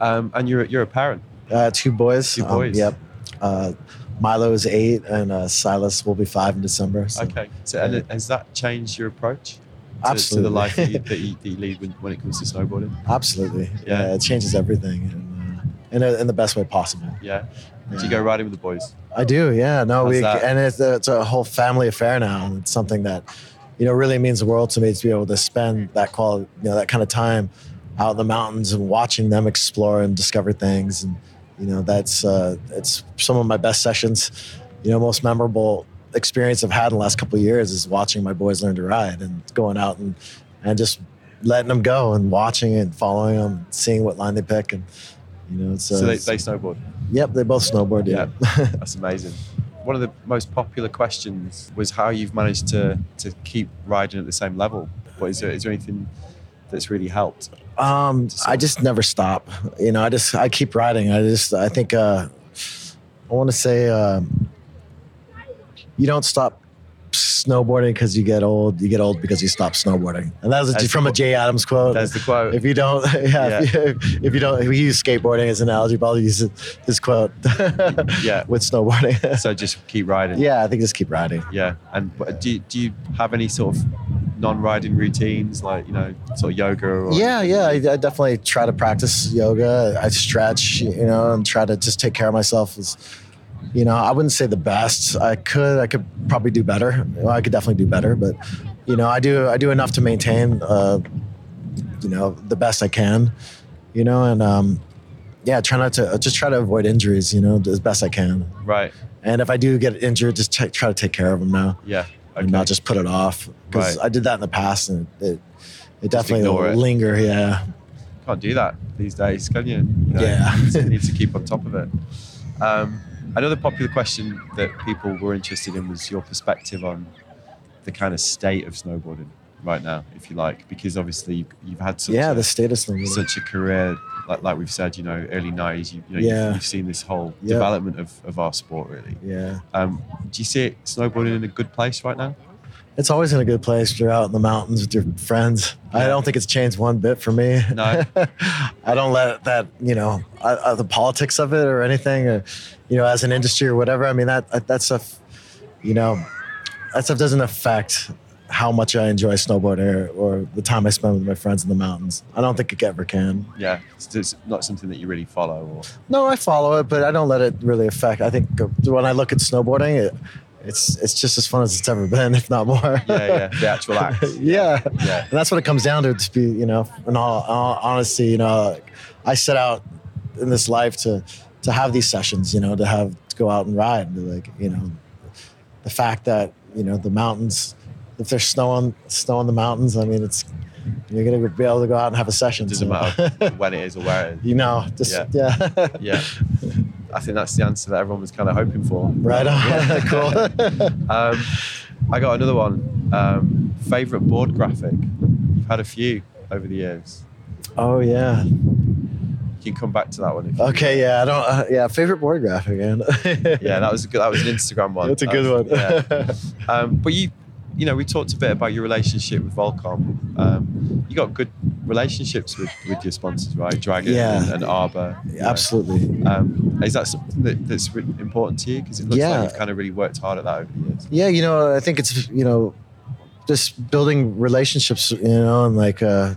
Um, and you're you're a parent. uh, two boys. Two Um, boys. yep. Uh, Milo is eight, and uh, Silas will be five in December. So. Okay. So, and has that changed your approach to, to Absolutely. the life that you, that you, that you lead when, when it comes to snowboarding? Absolutely. Yeah. Yeah. it changes everything, and, in, a, in the best way possible. Yeah. Do you go riding with the boys? I do, yeah. No, How's we that? and it's, it's a whole family affair now. It's something that you know really means the world to me to be able to spend that quality, you know, that kind of time out in the mountains and watching them explore and discover things. And you know, that's uh, it's some of my best sessions. You know, most memorable experience I've had in the last couple of years is watching my boys learn to ride and going out and and just letting them go and watching and following them, seeing what line they pick, and you know, uh, So they, they snowboard. yep, they both snowboard. Yeah, That's amazing. One of the most popular questions was how you've managed to to keep riding at the same level. What is there? Is there anything that's really helped? Um, I just never stop. You know, I just I keep riding. I just I think uh, I want to say um, you don't stop snowboarding because you get old. You get old because you stop snowboarding. And that was That's from the a Jay Adams quote. That's the quote. if you don't, yeah, If, you, if you don't, if we use skateboarding as an analogy, but I'll use this quote. Yeah. with snowboarding. So just keep riding. yeah, I think just keep riding. Yeah. And do you, do you have any sort of non-riding routines like you know sort of yoga or Yeah, yeah. I, I definitely try to practice yoga. I stretch, you know, and try to just take care of myself. As, you know, I wouldn't say the best. I could, I could probably do better. Well, I could definitely do better, but you know, I do, I do enough to maintain, uh, you know, the best I can. You know, and um, yeah, try not to just try to avoid injuries. You know, as best I can. Right. And if I do get injured, just t- try to take care of them now Yeah. Okay. and not just put it off because Right. I did that in the past and it, it definitely will linger. Yeah. Can't do that these days, can you? You know, Yeah. you need to keep on top of it. Um, another popular question that people were interested in was your perspective on the kind of state of snowboarding right now, if you like, because obviously you've, you've had such yeah, a, the status thing. such a career, like, like we've said, you know, early 90s, you, you know, Yeah. you've, you've seen this whole Yeah. development of, of our sport, really. Yeah. Um, do you see it snowboarding in a good place right now? It's always in a good place. You're out in the mountains with your friends. I don't think it's changed one bit for me. No. I don't let that, you know, uh, uh, the politics of it or anything, or, you know, as an industry or whatever. I mean, that, that, stuff, you know, that stuff doesn't affect how much I enjoy snowboarding or, or the time I spend with my friends in the mountains. I don't think it ever can. Yeah, it's, it's not something that you really follow. Or No, I follow it, but I don't let it really affect. I think uh, when I look at snowboarding, it, it's it's just as fun as it's ever been, if not more. yeah, yeah, the actual act. yeah. Yeah. and that's what it comes down to. To be, you know, in all, all honesty, you know, I set out in this life to to have these sessions. You know, to have to go out and ride. Like, you know, the fact that you know the mountains, if there's snow on snow on the mountains, I mean, it's you're gonna be able to go out and have a session. It doesn't so- matter when it is or where it is. you know, just Yeah. yeah. Yeah. I think that's the answer that everyone was kind of hoping for. Right on. cool. Um, I got another one. Um, favorite board graphic? You've had a few over the years. oh yeah. You can come back to that one. If you Okay. Yeah. I don't. Uh, yeah. Favorite board graphic, man. Yeah, that was a good, that was an Instagram one. That's a That good was- one. yeah. Um, but you, you know, we talked a bit about your relationship with Volcom. Um, you got good relationships with, with your sponsors, right? Dragon Yeah. and, and Arbor. Absolutely. Um, is that something that, that's important to you? Because it looks Yeah. like you've kind of really worked hard at that over the years. Yeah. You know, I think it's you know, just building relationships. You know, and like uh,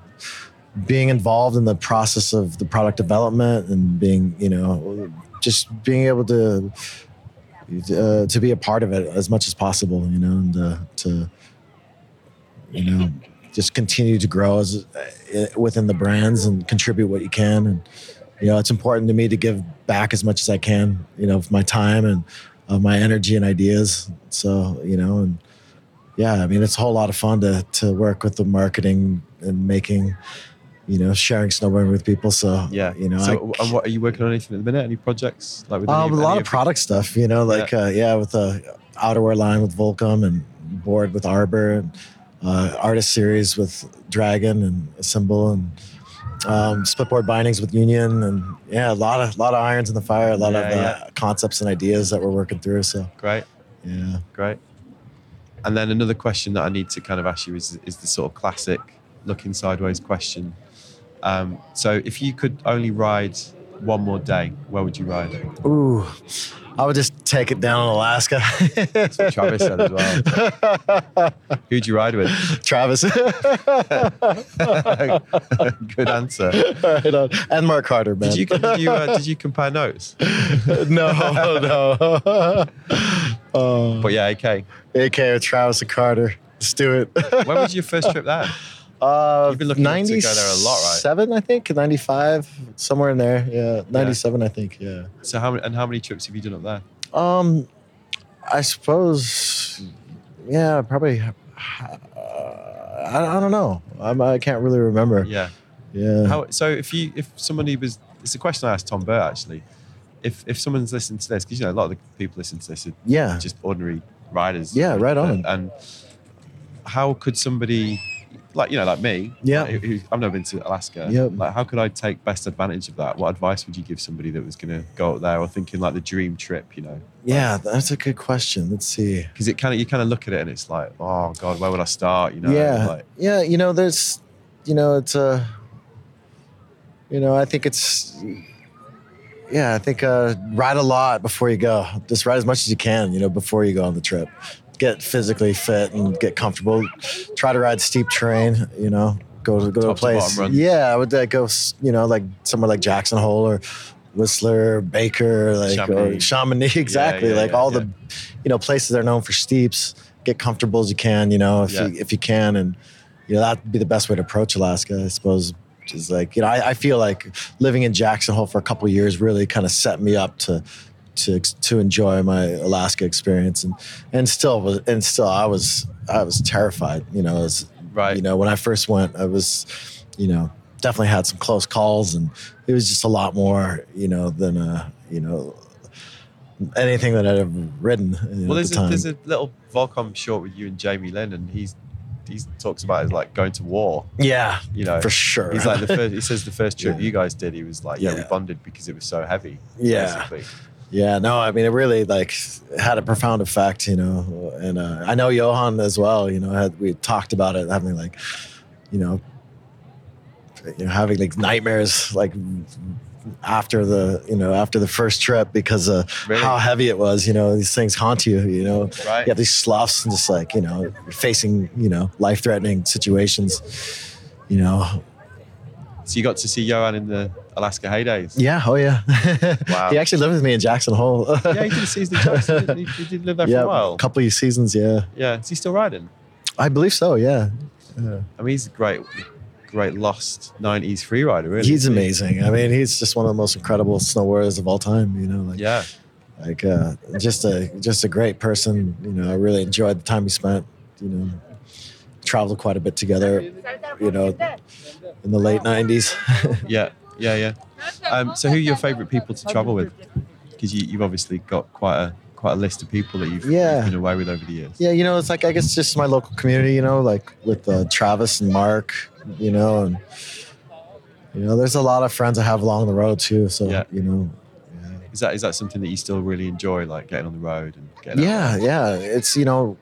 being involved in the process of the product development and being you know, just being able to. Uh, to be a part of it as much as possible, you know, and uh, to, you know, just continue to grow as uh, within the brands and contribute what you can. And you know, it's important to me to give back as much as I can. You know, of my time and of my energy and ideas. So you know, and yeah, I mean, it's a whole lot of fun to to work with the marketing and making, you know, sharing snowboarding with people. So Yeah. you know, So, and what are you working on anything at the minute? Any projects like with any, um, a any lot of product stuff, you know, like yeah, uh, yeah with the outerwear line with Volcom and board with Arbor and uh, artist series with Dragon and Symbol and um, splitboard bindings with Union and yeah, a lot of a lot of irons in the fire, a lot Yeah, of uh, yeah. concepts and ideas that we're working through. So Great. yeah, Great. And then another question that I need to kind of ask you is, is the sort of classic looking sideways question. Um, so if you could only ride one more day, where would you ride? ooh, I would just take it down in Alaska. That's what Travis said as well. Who'd you ride with? Travis, Good answer. right on. and Mark Carter, man. Did you did you, uh, did you compare notes? no, no. Oh. But yeah, okay. AK with Travis and Carter. Let's do it. When was your first trip there? Uh, You've been looking enough to go there a lot, right? 97, I think, 95, somewhere in there. Yeah, 97, I think. Yeah. So how many and how many trips have you done up there? Um, I suppose, yeah, probably. Uh, I, I don't know. I'm, I can't really remember. Yeah. Yeah. How, so if you if somebody was it's a question I asked Tom Burt actually. If if someone's listening to this, because you know a lot of the people listening to this are yeah. just ordinary riders. Yeah, right on. And, and how could somebody like you know like me, Yeah. like, who, I've never been to Alaska. Yep. Like how could I take best advantage of that? What advice would you give somebody that was going to go up there or thinking like the dream trip? You know, Yeah, that's a good question. Let's see. because it kind of you kind of look at it and it's like, oh god, where would I start? You know, yeah. like yeah, you know, there's, you know, it's a, you know, I think it's, yeah, I think uh, ride a lot before you go. Just ride as much as you can, you know, before you go on the trip. Get physically fit and get comfortable. Try to ride steep terrain, you know, go to go to a Top to place. bottom. Yeah, I would uh, go, you know, like somewhere like Jackson Hole or Whistler, Baker, like Chamonix. or Chamonix, exactly. yeah, like yeah, all yeah. the, you know, places that are known for steeps. Get comfortable as you can, you know, if Yeah. you if you can, and you know that'd be the best way to approach Alaska, I suppose. Is like you know, I, I feel like living in Jackson Hole for a couple of years really kind of set me up to to to enjoy my Alaska experience, and and still was and still I was I was terrified, you know, as right. you know when I first went, I was, you know, definitely had some close calls, and it was just a lot more, you know, than uh, you know anything that I'd ever ridden. You know, well, there's the a, there's a little Volcom short with you and Jamie Lynn, and he's he talks about it like going to war. yeah, You know, for sure. He's like the first. He says the first trip Yeah. you guys did, he was like, yeah, we Yeah. bonded because it was so heavy. Yeah. basically. Yeah, no, I mean, it really like had a profound effect, you know. And uh, I know Johan as well. You know, had we talked about it having like, you know, you know, having like nightmares like after the you know after the first trip because of Really? how heavy it was. You know, these things haunt you. You know, Right. you have these sloughs and just like you know facing you know life threatening situations. You know, So you got to see Johan in the Alaska heydays. yeah, oh yeah. Wow. he actually lived with me in Jackson Hole. yeah, he did a season in Jackson. He, he did live there yeah, for a while. A couple of seasons. Yeah. Yeah, is he still riding? I believe so. Yeah, yeah. I mean, he's a great, great lost '90s freerider. Really, he's amazing. I mean, he's just one of the most incredible snowboarders of all time. You know, like Yeah, like uh, just a just a great person. You know, I really enjoyed the time we spent. You know, traveled quite a bit together. You know, in the late '90s. yeah, yeah, yeah. Um, so, who are your favourite people to travel with? Because you, you've obviously got quite a quite a list of people that you've, Yeah. you've been away with over the years. yeah, you know, it's like I guess just my local community. You know, like with uh, Travis and Mark. You know, and you know, there's a lot of friends I have along the road too. So Yeah. you know, yeah. Is that is that something that you still really enjoy, like getting on the road and getting? Yeah, yeah. It's you know,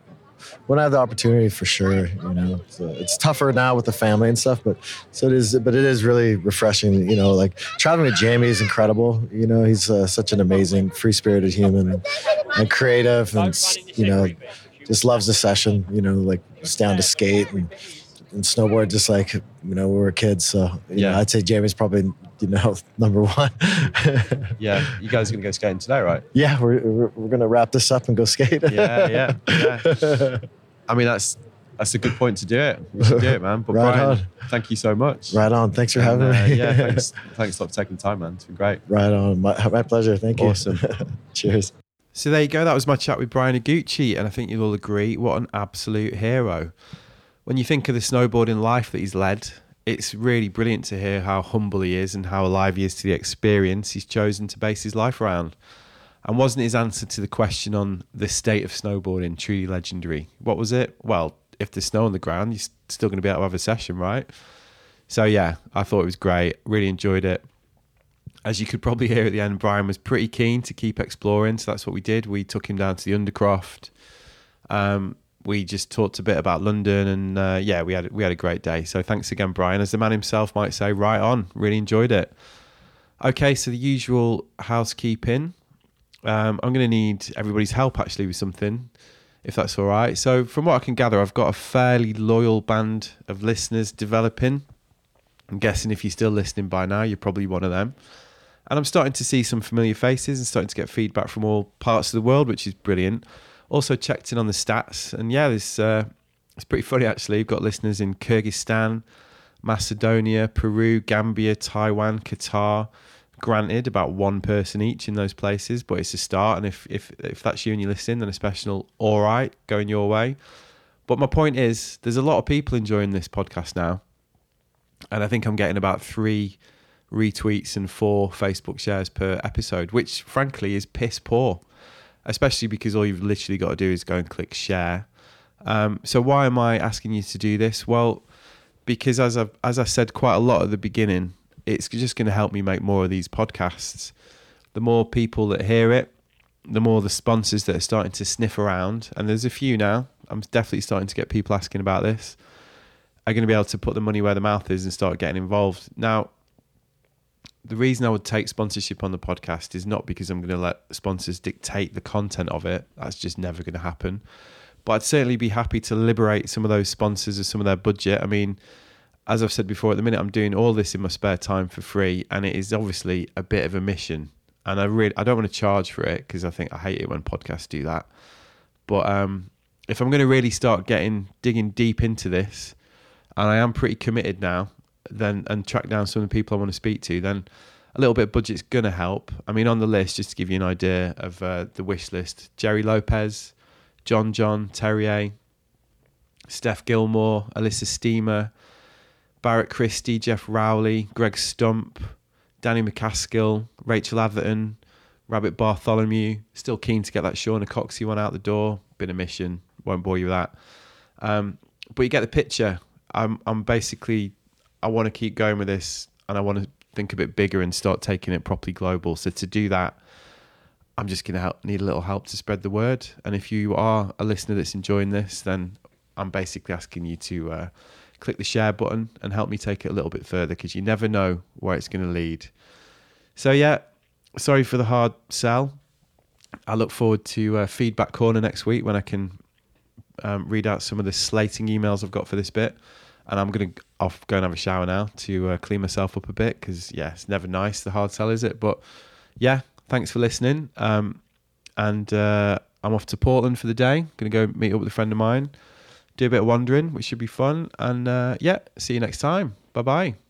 when I have the opportunity, for sure. You know, so it's tougher now with the family and stuff, but so it is. But it is really refreshing. You know, like traveling with Jamie is incredible. You know, he's uh, such an amazing, free spirited human and, and creative, and you know, just loves the session. You know, like just down to skate and. And snowboard, just like you know, we were kids. So you Yeah. know, I'd say Jamie's probably you know number one. yeah. You guys are gonna go skating today, right? yeah, we're, we're we're gonna wrap this up and go skate. Yeah, yeah, yeah. I mean, that's that's a good point to do it. We should do it, man. But Right Bryan, on. thank you so much. Right on. Thanks for And, having uh, me. yeah, thanks, thanks a lot for taking the time, man. It's been great. right on. My, my pleasure. Thank you. Awesome. Cheers. So there you go. That was my chat with Bryan Iguchi, and I think you'll all agree what an absolute hero. When you think of the snowboarding life that he's led, it's really brilliant to hear how humble he is and how alive he is to the experience he's chosen to base his life around. And wasn't his answer to the question on the state of snowboarding truly legendary? What was it? Well, if there's snow on the ground, you're still going to be able to have a session, right? So yeah, I thought it was great. Really enjoyed it as you could probably hear at the end, Bryan was pretty keen to keep exploring. So that's what we did. We took him down to the Undercroft. Um, we just talked a bit about London, and uh, yeah, we had we had a great day. So thanks again, Bryan. As the man himself might say, right on. Really enjoyed it. Okay, so the usual housekeeping. Um, I'm going to need everybody's help actually with something, if that's all right. So from what I can gather, I've got a fairly loyal band of listeners developing. I'm guessing if you're still listening by now, you're probably one of them. And I'm starting to see some familiar faces and starting to get feedback from all parts of the world, which is brilliant. Also checked in on the stats, and yeah, this uh, it's pretty funny actually. We've got listeners in Kyrgyzstan, Macedonia, Peru, Gambia, Taiwan, Qatar. Granted, about one person each in those places, but it's a start. And if if if that's you and you're listening, then a special all right going your way. But my point is, there's a lot of people enjoying this podcast now, and I think I'm getting about three retweets and four Facebook shares per episode, which frankly is piss poor, especially because all you've literally got to do is go and click share. Um, so why am I asking you to do this? Well, because as I as I said quite a lot at the beginning, it's just going to help me make more of these podcasts. The more people that hear it, the more the sponsors that are starting to sniff around, and there's a few now. I'm definitely starting to get people asking about this. Are going to be able to put the money where the mouth is and start getting involved. Now, the reason I would take sponsorship on the podcast is not because I'm going to let sponsors dictate the content of it. That's just never going to happen. But I'd certainly be happy to liberate some of those sponsors of some of their budget. I mean, as I've said before, at the minute I'm doing all this in my spare time for free, and it is obviously a bit of a mission. And I really I don't want to charge for it because I think I hate it when podcasts do that. But um, if I'm going to really start getting digging deep into this, and I am pretty committed now, then and track down some of the people I want to speak to, then a little bit of budget's to help. I mean, on the list, just to give you an idea of uh, the wish list: Gerry Lopez, John John Terrier, Steph Gilmore, Elissa Steamer, Barrett Christy, Jeff Rowley, Greg Stump, Danny MacAskill, Rachel Atherton, Rabbit Bartholomew. Still keen to get that Shauna Coxsey one out the door. Been a mission. Won't bore you with that. Um, but you get the picture. I'm I'm basically I want to keep going with this and I want to think a bit bigger and start taking it properly global. So to do that, I'm just going to need a little help to spread the word. And if you are a listener that's enjoying this, then I'm basically asking you to uh, click the share button and help me take it a little bit further because you never know where it's going to lead. So, yeah, sorry for the hard sell. I look forward to uh, feedback corner next week when I can um, read out some of the slating emails I've got for this bit. And I'm to off go and have a shower now to uh, clean myself up a bit because, yeah, it's never nice, the hard sell, is it? But yeah, thanks for listening. Um, and uh, I'm off to Portland for the day. To go meet up with a friend of mine, do a bit of wandering, which should be fun. And uh, yeah, see you next time. Bye bye.